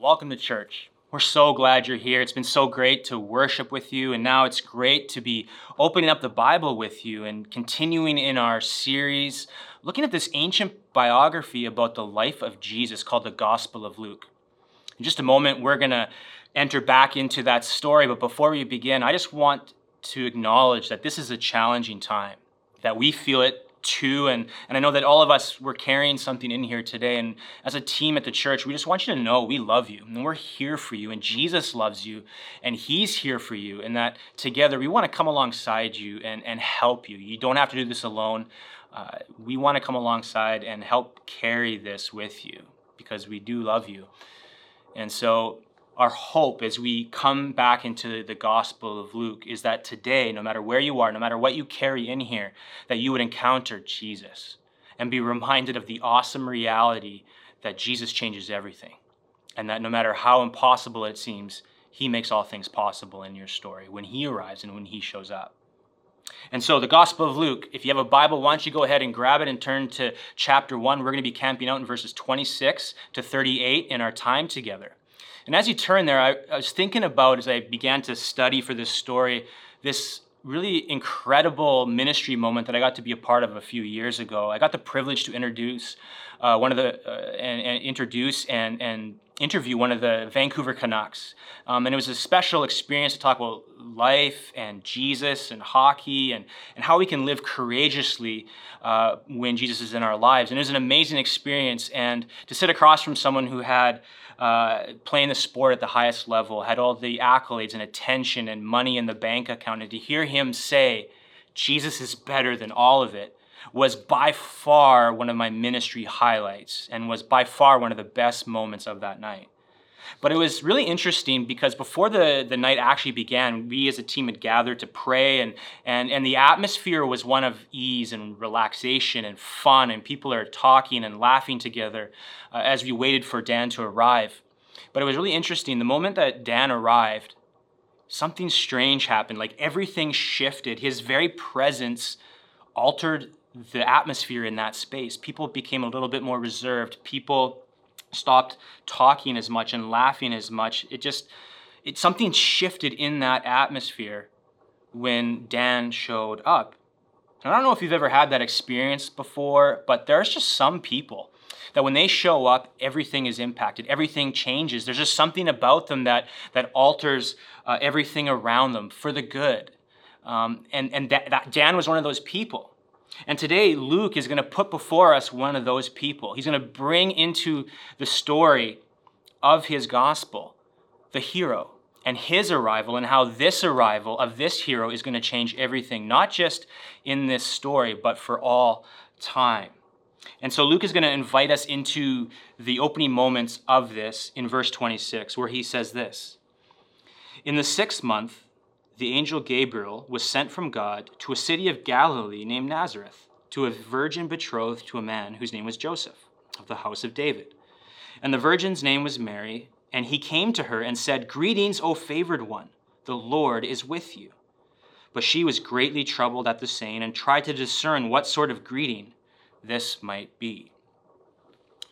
welcome to church. We're so glad you're here. It's been so great to worship with you, and now it's great to be opening up the Bible with you and continuing in our series looking at this ancient biography about the life of Jesus called the Gospel of Luke. In just a moment, we're going to enter back into that story, but before we begin, I just want to acknowledge that this is a challenging time, that we feel it And, and I know that all of us, we're carrying something in here today. And as a team at the church, we just want you to know we love you and we're here for you. And Jesus loves you and He's here for you. And that together we want to come alongside you and, and help you. You don't have to do this alone. Uh, we want to come alongside and help carry this with you because we do love you. And so our hope as we come back into the Gospel of Luke is that today, no matter where you are, no matter what you carry in here, that you would encounter Jesus and be reminded of the awesome reality that Jesus changes everything. And that no matter how impossible it seems, he makes all things possible in your story when he arrives and when he shows up. And so, the Gospel of Luke, if you have a Bible, why don't you go ahead and grab it and turn to chapter 1. We're going to be camping out in verses 26 to 38 in our time together. And as you turn there, I, I, was thinking about as I began to study for this story, this really incredible ministry moment that I got to be a part of a few years ago. I got the privilege to introduce uh, one of the uh, and, and, introduce and and interview one of the Vancouver Canucks, um, and it was a special experience to talk about life and Jesus and hockey and and how we can live courageously uh, when Jesus is in our lives. And it was an amazing experience, and to sit across from someone who had uh, playing the sport at the highest level, had all the accolades and attention and money in the bank account, and to hear him say, Jesus is better than all of it, was by far one of my ministry highlights and was by far one of the best moments of that night. But it was really interesting because before the, the night actually began, we as a team had gathered to pray, and, and, and the atmosphere was one of ease and relaxation and fun, and people are talking and laughing together uh, as we waited for Dan to arrive. But it was really interesting. The moment that Dan arrived, something strange happened. Like everything shifted. His very presence altered the atmosphere in that space. People became a little bit more reserved. People stopped talking as much and laughing as much. It just, it something shifted in that atmosphere when Dan showed up. And I don't know if you've ever had that experience before, but there's just some people that when they show up, everything is impacted, everything changes. There's just something about them that that alters uh, everything around them for the good. Um, and and that, that Dan was one of those people. And today, Luke is going to put before us one of those people. He's going to bring into the story of his gospel the hero and his arrival, and how this arrival of this hero is going to change everything, not just in this story, but for all time. And so Luke is going to invite us into the opening moments of this in verse 26, where he says this In the sixth month, the angel Gabriel was sent from God to a city of Galilee named Nazareth, to a virgin betrothed to a man whose name was Joseph, of the house of David. And the virgin's name was Mary, and he came to her and said, Greetings, O favored one, the Lord is with you. But she was greatly troubled at the saying and tried to discern what sort of greeting this might be.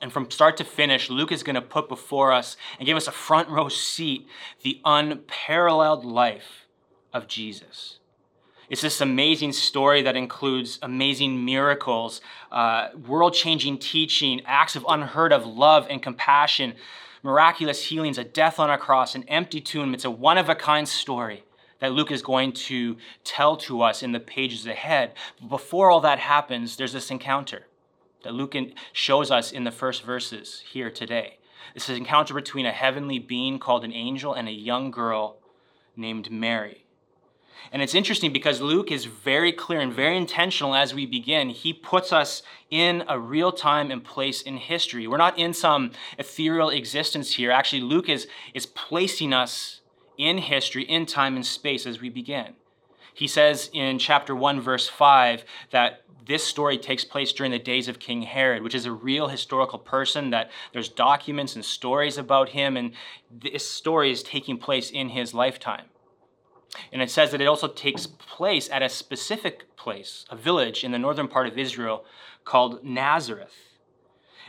And from start to finish, Luke is going to put before us and give us a front row seat the unparalleled life of Jesus. It's this amazing story that includes amazing miracles, uh, world changing teaching, acts of unheard of love and compassion, miraculous healings, a death on a cross, an empty tomb. It's a one of a kind story that Luke is going to tell to us in the pages ahead. But before all that happens, there's this encounter that Luke shows us in the first verses here today. This is an encounter between a heavenly being called an angel and a young girl named Mary. And it's interesting because Luke is very clear and very intentional as we begin. He puts us in a real time and place in history. We're not in some ethereal existence here. Actually, Luke is, is placing us in history, in time and space as we begin. He says in chapter 1, verse 5, that this story takes place during the days of King Herod, which is a real historical person, that there's documents and stories about him, and this story is taking place in his lifetime. And it says that it also takes place at a specific place, a village in the northern part of Israel called Nazareth.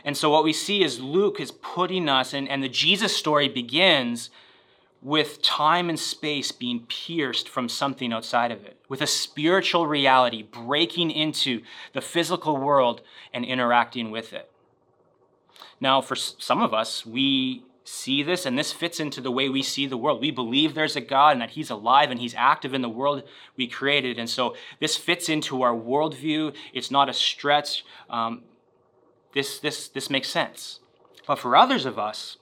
And so what we see is Luke is putting us, and, and the Jesus story begins with time and space being pierced from something outside of it, with a spiritual reality breaking into the physical world and interacting with it. Now, for some of us, we see this, and this fits into the way we see the world. We believe there's a God and that He's alive and He's active in the world we created. And so this fits into our worldview. It's not a stretch. Um, this, this, this makes sense. But for others of us,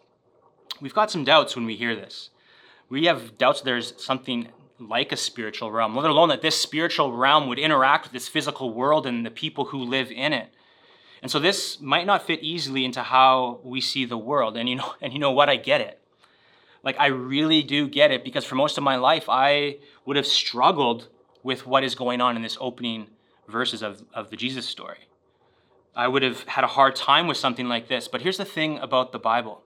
we've got some doubts when we hear this. We have doubts there's something like a spiritual realm, let alone that this spiritual realm would interact with this physical world and the people who live in it. And so this might not fit easily into how we see the world. And you know, and you know what? I get it. Like I really do get it because for most of my life I would have struggled with what is going on in this opening verses of, of the Jesus story. I would have had a hard time with something like this. But here's the thing about the Bible.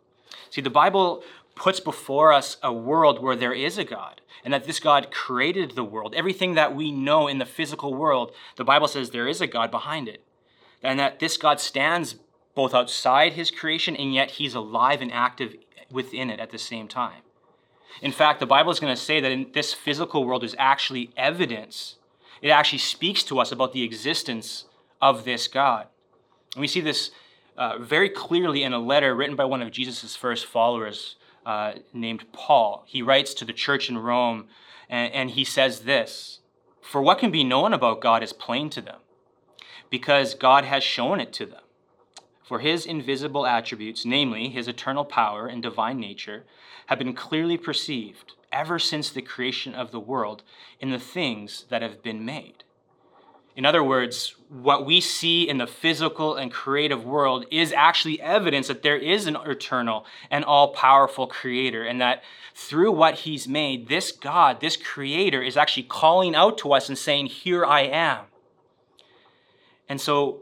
See, the Bible puts before us a world where there is a God and that this God created the world. Everything that we know in the physical world, the Bible says there is a God behind it and that this God stands both outside his creation and yet he's alive and active within it at the same time. In fact, the Bible is going to say that in this physical world is actually evidence. It actually speaks to us about the existence of this God. And we see this uh, very clearly in a letter written by one of Jesus' first followers uh, named Paul. He writes to the church in Rome and, and he says this For what can be known about God is plain to them because God has shown it to them. For his invisible attributes, namely his eternal power and divine nature, have been clearly perceived ever since the creation of the world in the things that have been made. In other words, what we see in the physical and creative world is actually evidence that there is an eternal and all powerful creator, and that through what he's made, this God, this creator, is actually calling out to us and saying, Here I am. And so,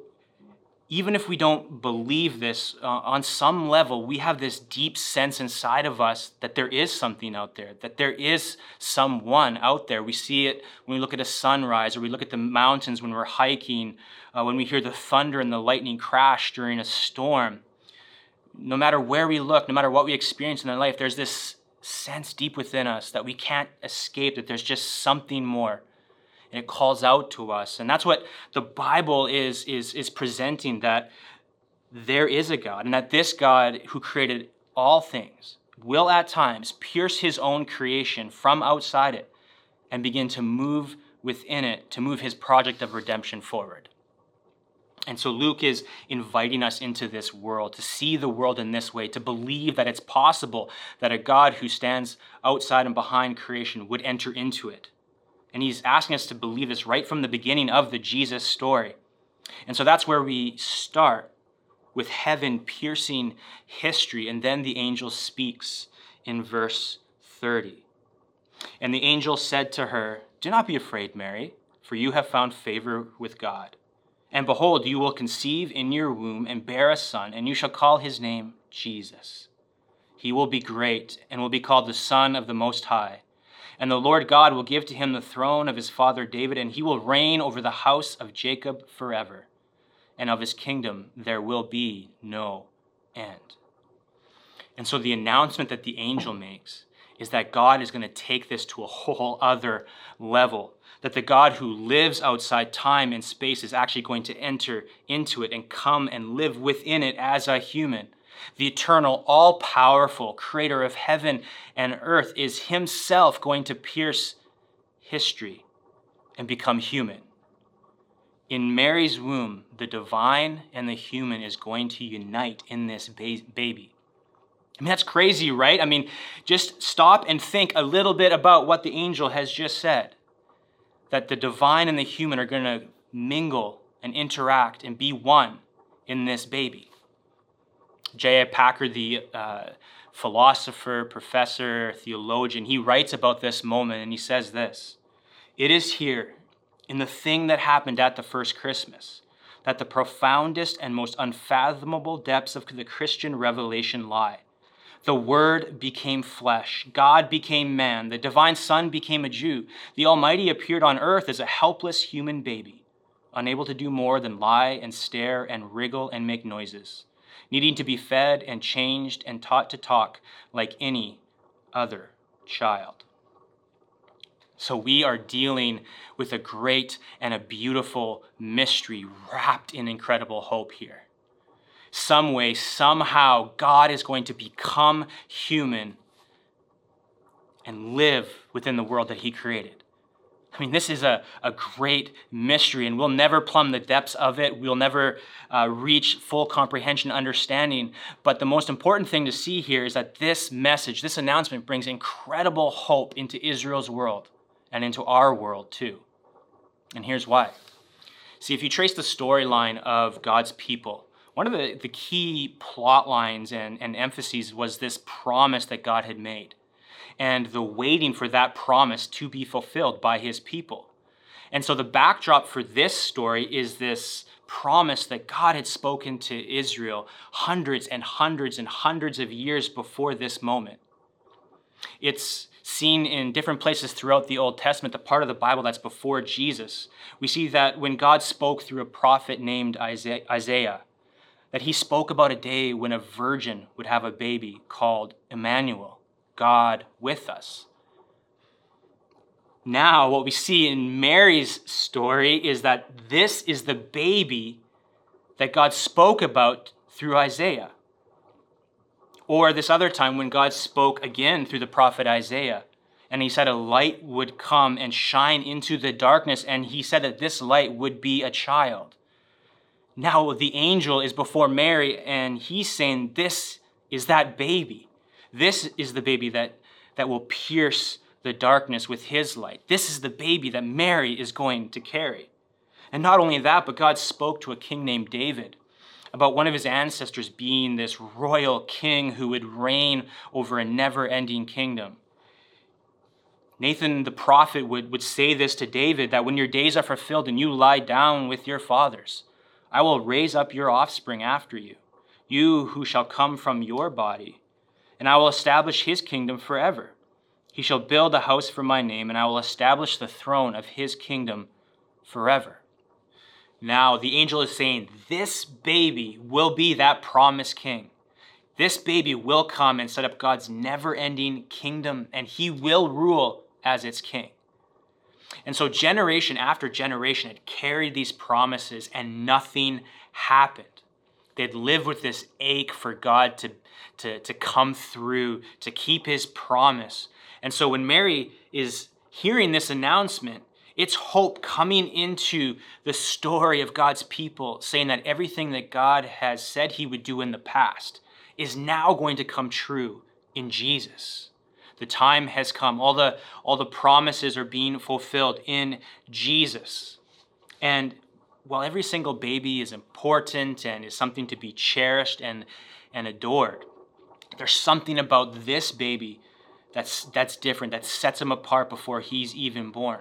even if we don't believe this, uh, on some level, we have this deep sense inside of us that there is something out there, that there is someone out there. We see it when we look at a sunrise, or we look at the mountains when we're hiking, uh, when we hear the thunder and the lightning crash during a storm. No matter where we look, no matter what we experience in our life, there's this sense deep within us that we can't escape, that there's just something more and it calls out to us. And that's what the Bible is, is, is presenting that there is a God, and that this God who created all things will at times pierce his own creation from outside it and begin to move within it to move his project of redemption forward. And so Luke is inviting us into this world, to see the world in this way, to believe that it's possible that a God who stands outside and behind creation would enter into it. And he's asking us to believe this right from the beginning of the Jesus story. And so that's where we start with heaven piercing history. And then the angel speaks in verse 30. And the angel said to her, Do not be afraid, Mary, for you have found favor with God. And behold, you will conceive in your womb and bear a son, and you shall call his name Jesus. He will be great and will be called the Son of the Most High. And the Lord God will give to him the throne of his father David, and he will reign over the house of Jacob forever. And of his kingdom there will be no end. And so the announcement that the angel makes is that God is going to take this to a whole other level. That the God who lives outside time and space is actually going to enter into it and come and live within it as a human. The eternal, all powerful creator of heaven and earth is himself going to pierce history and become human. In Mary's womb, the divine and the human is going to unite in this ba- baby. I mean, that's crazy, right? I mean, just stop and think a little bit about what the angel has just said that the divine and the human are going to mingle and interact and be one in this baby. J.I. Packer, the uh, philosopher, professor, theologian, he writes about this moment and he says this It is here, in the thing that happened at the first Christmas, that the profoundest and most unfathomable depths of the Christian revelation lie. The Word became flesh. God became man. The divine Son became a Jew. The Almighty appeared on earth as a helpless human baby, unable to do more than lie and stare and wriggle and make noises. Needing to be fed and changed and taught to talk like any other child. So we are dealing with a great and a beautiful mystery wrapped in incredible hope here. Some way, somehow, God is going to become human and live within the world that he created. I mean, this is a, a great mystery, and we'll never plumb the depths of it. We'll never uh, reach full comprehension, understanding. But the most important thing to see here is that this message, this announcement, brings incredible hope into Israel's world and into our world too. And here's why. See, if you trace the storyline of God's people, one of the, the key plot lines and, and emphases was this promise that God had made and the waiting for that promise to be fulfilled by his people. And so the backdrop for this story is this promise that God had spoken to Israel hundreds and hundreds and hundreds of years before this moment. It's seen in different places throughout the Old Testament, the part of the Bible that's before Jesus. We see that when God spoke through a prophet named Isaiah, that he spoke about a day when a virgin would have a baby called Emmanuel. God with us. Now, what we see in Mary's story is that this is the baby that God spoke about through Isaiah. Or this other time when God spoke again through the prophet Isaiah, and he said a light would come and shine into the darkness, and he said that this light would be a child. Now the angel is before Mary, and he's saying, This is that baby. This is the baby that, that will pierce the darkness with his light. This is the baby that Mary is going to carry. And not only that, but God spoke to a king named David about one of his ancestors being this royal king who would reign over a never ending kingdom. Nathan the prophet would, would say this to David that when your days are fulfilled and you lie down with your fathers, I will raise up your offspring after you, you who shall come from your body and I will establish his kingdom forever. He shall build a house for my name, and I will establish the throne of his kingdom forever. Now, the angel is saying, This baby will be that promised king. This baby will come and set up God's never ending kingdom, and he will rule as its king. And so, generation after generation had carried these promises, and nothing happened. They'd live with this ache for God to to, to come through, to keep his promise. And so when Mary is hearing this announcement, it's hope coming into the story of God's people, saying that everything that God has said he would do in the past is now going to come true in Jesus. The time has come. All the, all the promises are being fulfilled in Jesus. And while every single baby is important and is something to be cherished and, and adored, there's something about this baby that's, that's different, that sets him apart before he's even born.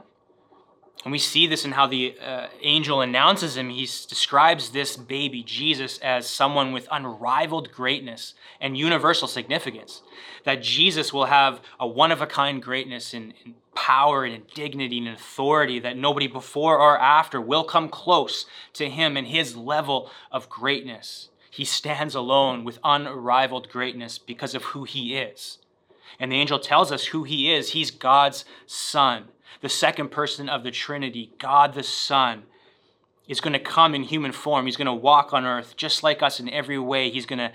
And we see this in how the uh, angel announces him. He describes this baby, Jesus, as someone with unrivaled greatness and universal significance. That Jesus will have a one of a kind greatness in, in power and in dignity and authority that nobody before or after will come close to him and his level of greatness. He stands alone with unrivaled greatness because of who he is. And the angel tells us who he is. He's God's Son, the second person of the Trinity, God the Son. Is going to come in human form. He's going to walk on earth just like us in every way. He's going to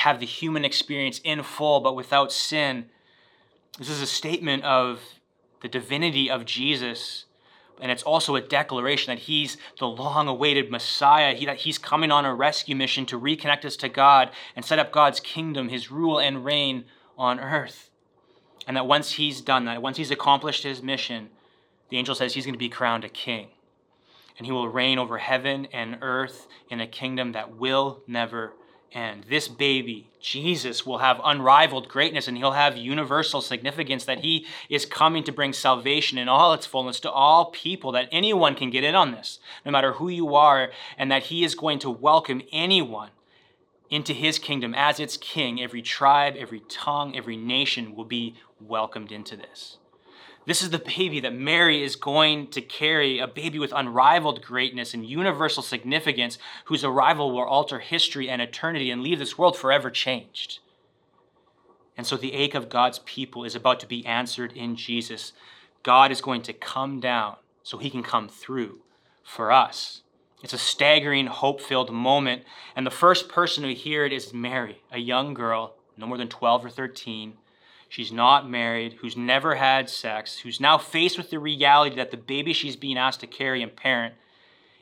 have the human experience in full, but without sin. This is a statement of the divinity of Jesus and it's also a declaration that he's the long awaited Messiah, he, that he's coming on a rescue mission to reconnect us to God and set up God's kingdom, his rule and reign on earth. And that once he's done that, once he's accomplished his mission, the angel says he's going to be crowned a king. And he will reign over heaven and earth in a kingdom that will never end. this baby, Jesus, will have unrivaled greatness and he'll have universal significance that he is coming to bring salvation in all its fullness to all people, that anyone can get in on this, no matter who you are, and that he is going to welcome anyone into his kingdom as its king. Every tribe, every tongue, every nation will be welcomed into this. This is the baby that Mary is going to carry, a baby with unrivaled greatness and universal significance, whose arrival will alter history and eternity and leave this world forever changed. And so the ache of God's people is about to be answered in Jesus. God is going to come down so he can come through for us. It's a staggering, hope filled moment. And the first person to hear it is Mary, a young girl, no more than 12 or 13. She's not married, who's never had sex, who's now faced with the reality that the baby she's being asked to carry and parent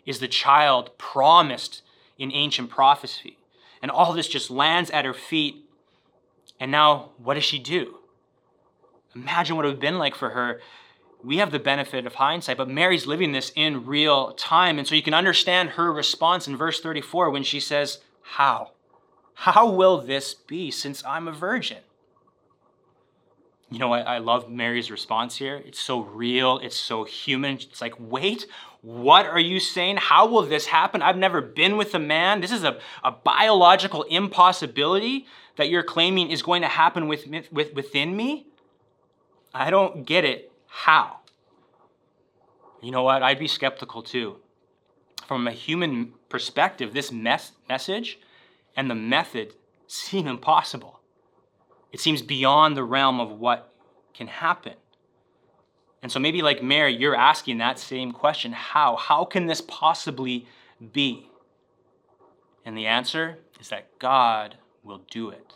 is the child promised in ancient prophecy. And all this just lands at her feet. And now, what does she do? Imagine what it would have been like for her we have the benefit of hindsight, but Mary's living this in real time. And so you can understand her response in verse 34 when she says, How? How will this be since I'm a virgin? You know, I, I love Mary's response here. It's so real, it's so human. It's like, wait, what are you saying? How will this happen? I've never been with a man. This is a, a biological impossibility that you're claiming is going to happen with, with, within me? I don't get it how? You know what? I'd be skeptical too. From a human perspective, this mes- message and the method seem impossible. It seems beyond the realm of what can happen. And so maybe like Mary, you're asking that same question how? How can this possibly be? And the answer is that God will do it.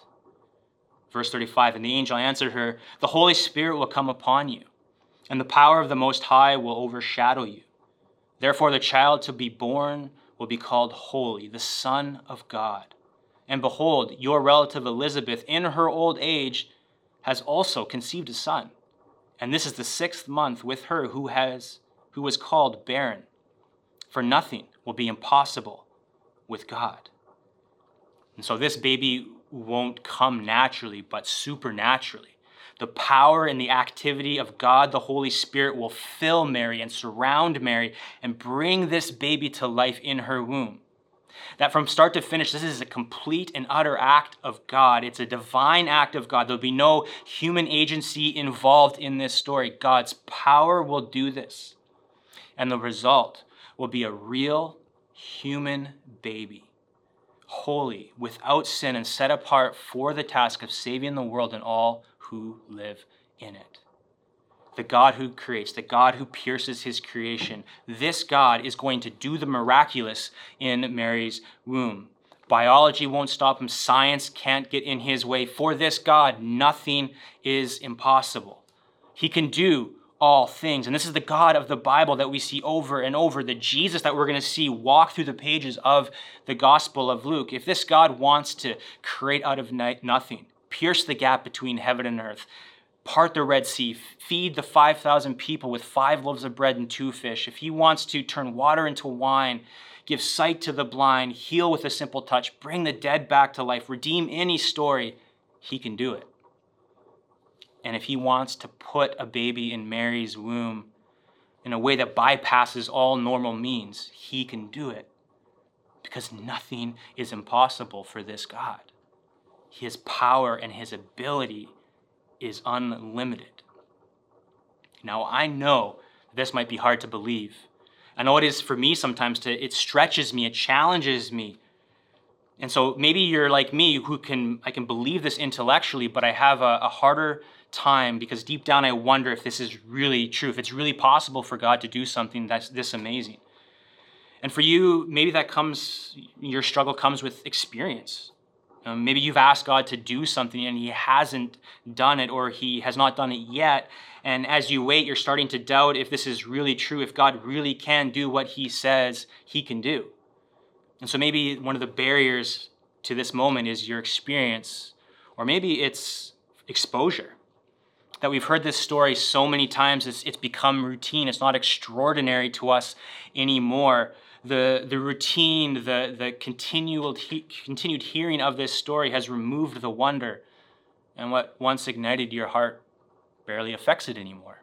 Verse 35 And the angel answered her, The Holy Spirit will come upon you and the power of the Most High will overshadow you. Therefore, the child to be born will be called Holy, the Son of God. And behold, your relative Elizabeth, in her old age, has also conceived a son. And this is the sixth month with her who has who was called barren. For nothing will be impossible with God. And so this baby won't come naturally, but supernaturally the power and the activity of God the Holy Spirit will fill Mary and surround Mary and bring this baby to life in her womb. That from start to finish, this is a complete and utter act of God. It's a divine act of God. There'll be no human agency involved in this story. God's power will do this. And the result will be a real human baby, holy, without sin, and set apart for the task of saving the world and all who live in it. The God who creates, the God who pierces his creation, this God is going to do the miraculous in Mary's womb. Biology won't stop him, science can't get in his way. For this God, nothing is impossible. He can do all things. And this is the God of the Bible that we see over and over, the Jesus that we're going to see walk through the pages of the Gospel of Luke. If this God wants to create out of nothing, pierce the gap between heaven and earth, part the Red Sea, feed the 5,000 people with five loaves of bread and two fish, if he wants to turn water into wine, give sight to the blind, heal with a simple touch, bring the dead back to life, redeem any story, he can do it. And if he wants to put a baby in Mary's womb in a way that bypasses all normal means, he can do it. Because nothing is impossible for this God his power and his ability is unlimited. Now, I know this might be hard to believe. I know it is for me sometimes to it stretches me, it challenges me. And so maybe you're like me who can I can believe this intellectually, but I have a, a harder time because deep down I wonder if this is really true, if it's really possible for God to do something that's this amazing. And for you, maybe that comes, your struggle comes with experience. Um, maybe you've asked God to do something and He hasn't done it or He has not done it yet. And as you wait, you're starting to doubt if this is really true, if God really can do what He says He can do. And so maybe one of the barriers to this moment is your experience, or maybe it's exposure. That we've heard this story so many times, it's, it's become routine. It's not extraordinary to us anymore the, the routine, the, the continual, he, continued hearing of this story has removed the wonder, and what once ignited your heart barely affects it anymore.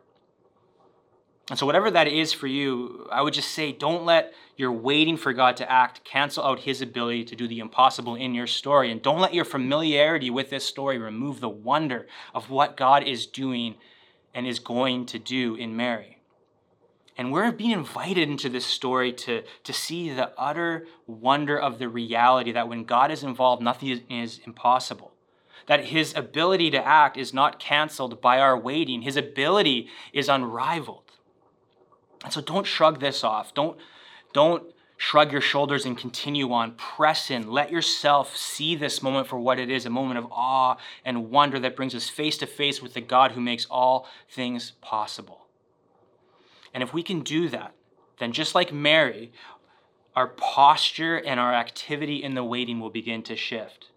And so, whatever that is for you, I would just say don't let your waiting for God to act cancel out His ability to do the impossible in your story. And don't let your familiarity with this story remove the wonder of what God is doing and is going to do in Mary. And we're being invited into this story to, to see the utter wonder of the reality that when God is involved, nothing is, is impossible. That his ability to act is not canceled by our waiting, his ability is unrivaled. And so don't shrug this off. Don't, don't shrug your shoulders and continue on. Press in. Let yourself see this moment for what it is a moment of awe and wonder that brings us face to face with the God who makes all things possible. And if we can do that, then just like Mary, our posture and our activity in the waiting will begin to shift.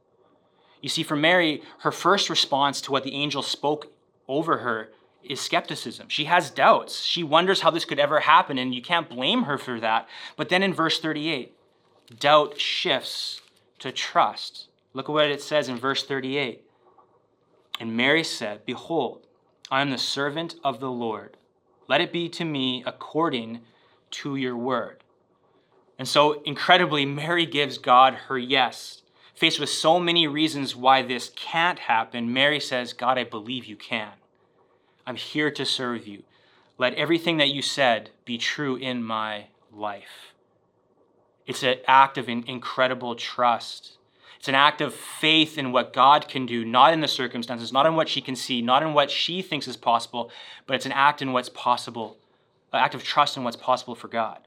You see, for Mary, her first response to what the angel spoke over her is skepticism. She has doubts. She wonders how this could ever happen, and you can't blame her for that. But then in verse 38, doubt shifts to trust. Look at what it says in verse 38. And Mary said, Behold, I am the servant of the Lord. Let it be to me according to your word. And so, incredibly, Mary gives God her yes. Faced with so many reasons why this can't happen, Mary says, God, I believe you can. I'm here to serve you. Let everything that you said be true in my life. It's an act of incredible trust. It's an act of faith in what God can do, not in the circumstances, not in what she can see, not in what she thinks is possible, but it's an act in what's possible, an act of trust in what's possible for God.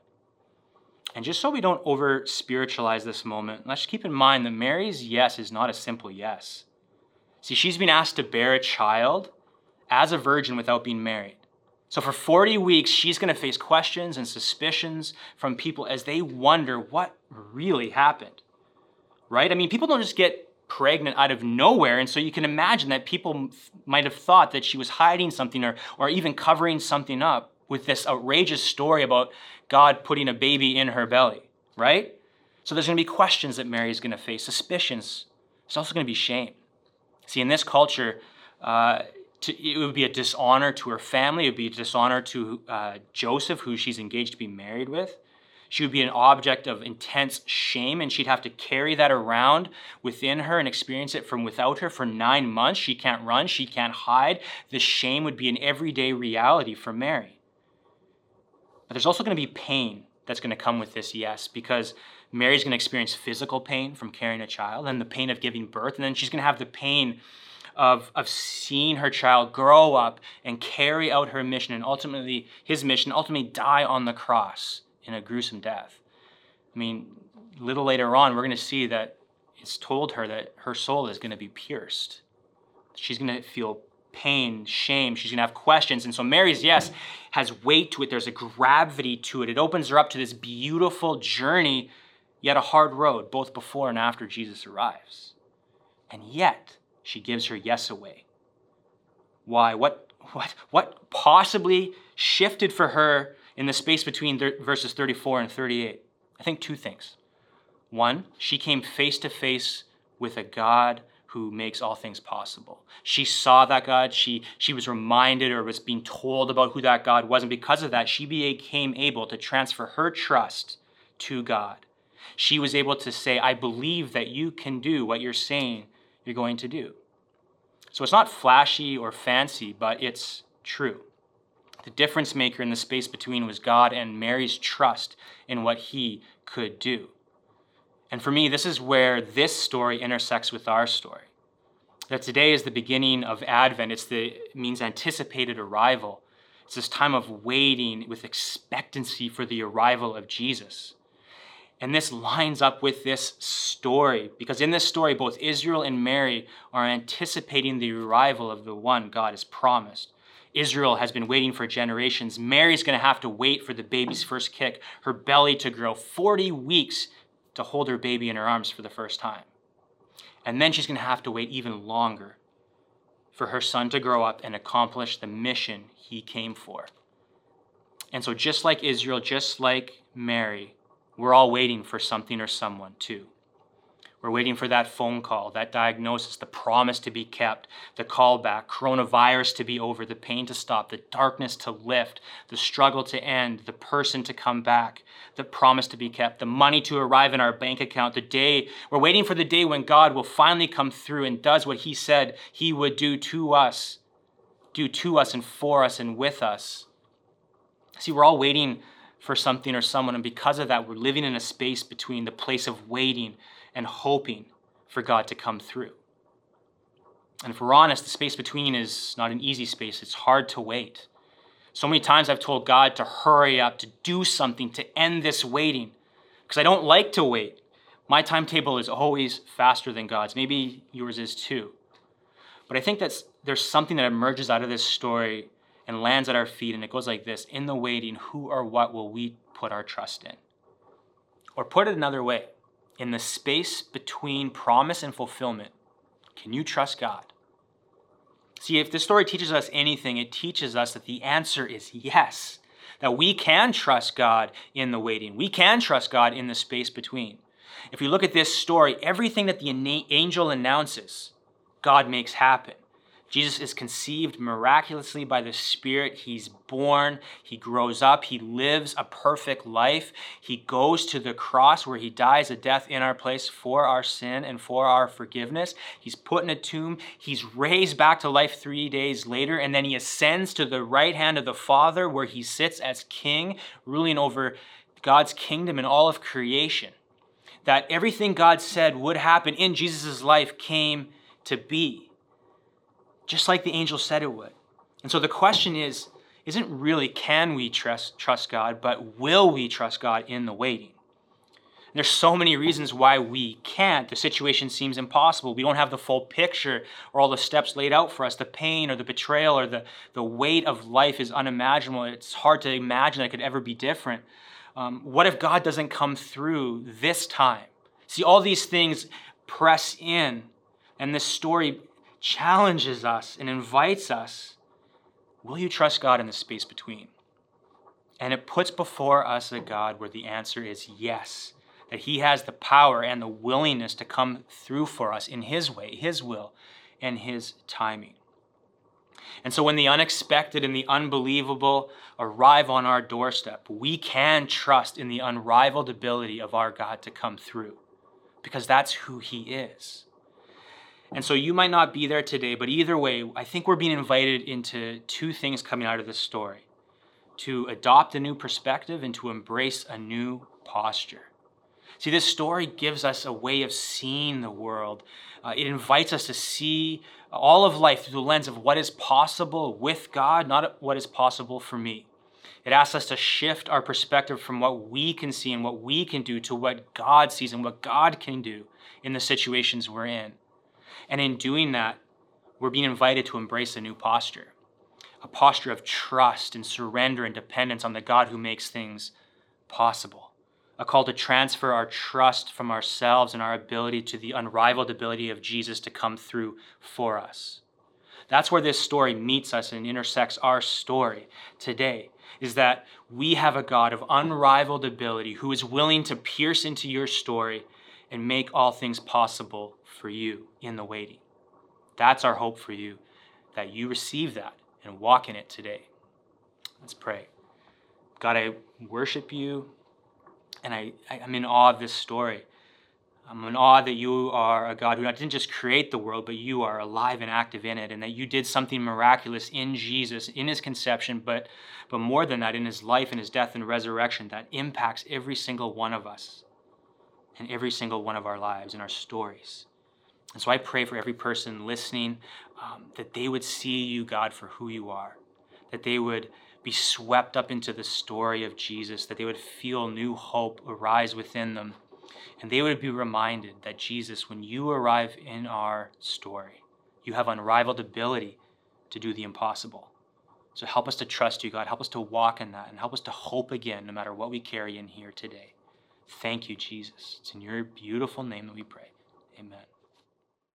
And just so we don't over spiritualize this moment, let's keep in mind that Mary's yes is not a simple yes. See, she's been asked to bear a child as a virgin without being married. So for 40 weeks, she's going to face questions and suspicions from people as they wonder what really happened right? I mean, people don't just get pregnant out of nowhere. And so you can imagine that people might have thought that she was hiding something or, or even covering something up with this outrageous story about God putting a baby in her belly, right? So there's going to be questions that Mary is going to face, suspicions. It's also going to be shame. See, in this culture, uh, to, it would be a dishonor to her family. It would be a dishonor to uh, Joseph, who she's engaged to be married with. She would be an object of intense shame, and she'd have to carry that around within her and experience it from without her for nine months. She can't run, she can't hide. The shame would be an everyday reality for Mary. But there's also going to be pain that's going to come with this, yes, because Mary's going to experience physical pain from carrying a child and the pain of giving birth, and then she's going to have the pain of, of seeing her child grow up and carry out her mission and ultimately his mission, ultimately die on the cross in a gruesome death. I mean, a little later on, we're going to see that it's told her that her soul is going to be pierced. She's going to feel pain, shame. She's going to have questions. And so Mary's yes has weight to it. There's a gravity to it. It opens her up to this beautiful journey, yet a hard road, both before and after Jesus arrives. And yet, she gives her yes away. Why? What, what, what possibly shifted for her in the space between verses 34 and 38? I think two things. One, she came face to face with a God who makes all things possible. She saw that God, she, she was reminded or was being told about who that God was, and because of that, she became able to transfer her trust to God. She was able to say, I believe that you can do what you're saying you're going to do. So it's not flashy or fancy, but it's true. The difference maker in the space between was God and Mary's trust in what he could do. And for me, this is where this story intersects with our story. That today is the beginning of Advent. It's the, it means anticipated arrival. It's this time of waiting with expectancy for the arrival of Jesus. And this lines up with this story because in this story, both Israel and Mary are anticipating the arrival of the one God has promised. Israel has been waiting for generations. Mary's going to have to wait for the baby's first kick, her belly to grow 40 weeks to hold her baby in her arms for the first time. And then she's going to have to wait even longer for her son to grow up and accomplish the mission he came for. And so, just like Israel, just like Mary, we're all waiting for something or someone too. We're waiting for that phone call, that diagnosis, the promise to be kept, the callback, coronavirus to be over, the pain to stop, the darkness to lift, the struggle to end, the person to come back, the promise to be kept, the money to arrive in our bank account, the day. We're waiting for the day when God will finally come through and does what He said He would do to us do to us and for us and with us. See, we're all waiting for something or someone, and because of that, we're living in a space between the place of waiting and hoping for God to come through. And if we're honest, the space between is not an easy space. It's hard to wait. So many times I've told God to hurry up, to do something, to end this waiting, because I don't like to wait. My timetable is always faster than God's. Maybe yours is too. But I think that there's something that emerges out of this story and lands at our feet, and it goes like this In the waiting, who or what will we put our trust in? Or put it another way, in the space between promise and fulfillment, can you trust God? See, if this story teaches us anything, it teaches us that the answer is yes. That we can trust God in the waiting. We can trust God in the space between. If we look at this story, everything that the angel announces, God makes happen. Jesus is conceived miraculously by the Spirit. He's born, he grows up, he lives a perfect life. He goes to the cross where he dies a death in our place for our sin and for our forgiveness. He's put in a tomb, he's raised back to life three days later, and then he ascends to the right hand of the Father where he sits as king, ruling over God's kingdom and all of creation. That everything God said would happen in Jesus' life came to be just like the angel said it would. And so the question is isn't really can we trust, trust God, but will we trust God in the waiting? There's so many reasons why we can't. The situation seems impossible. We don't have the full picture or all the steps laid out for us. The pain or the betrayal or the, the weight of life is unimaginable. It's hard to imagine that it could ever be different. Um, what if God doesn't come through this time? See, all these things press in, and this story challenges us and invites us will you trust God in the space between? And it puts before us a God where the answer is yes, that He has the power and the willingness to come through for us in His way, His will, and His timing. And so when the unexpected and the unbelievable arrive on our doorstep, we can trust in the unrivaled ability of our God to come through because that's who He is. And so you might not be there today, but either way, I think we're being invited into two things coming out of this story to adopt a new perspective and to embrace a new posture. See, this story gives us a way of seeing the world. Uh, it invites us to see all of life through the lens of what is possible with God, not what is possible for me. It asks us to shift our perspective from what we can see and what we can do to what God sees and what God can do in the situations we're in. And in doing that, we're being invited to embrace a new posture a posture of trust and surrender and dependence on the God who makes things possible. A call to transfer our trust from ourselves and our ability to the unrivaled ability of Jesus to come through for us. That's where this story meets us and intersects our story today. Is that we have a God of unrivaled ability who is willing to pierce into your story and make all things possible for you in the waiting. That's our hope for you, that you receive that and walk in it today. Let's pray. God, I worship you, and I, I'm in awe of this story. I'm in awe that you are a God who didn't just create the world, but you are alive and active in it, and that you did something miraculous in Jesus, in his conception, but, but more than that, in his life and his death and resurrection that impacts every single one of us and every single one of our lives and our stories. And so I pray for every person listening um, that they would see you, God, for who you are, that they would be swept up into the story of Jesus, that they would feel new hope arise within them, and they would be reminded that Jesus, when you arrive in our story, you have unrivaled ability to do the impossible. So help us to trust you, God. Help us to walk in that and help us to hope again, no matter what we carry in here today. Thank you, Jesus. It's in your beautiful name that we pray. Amen.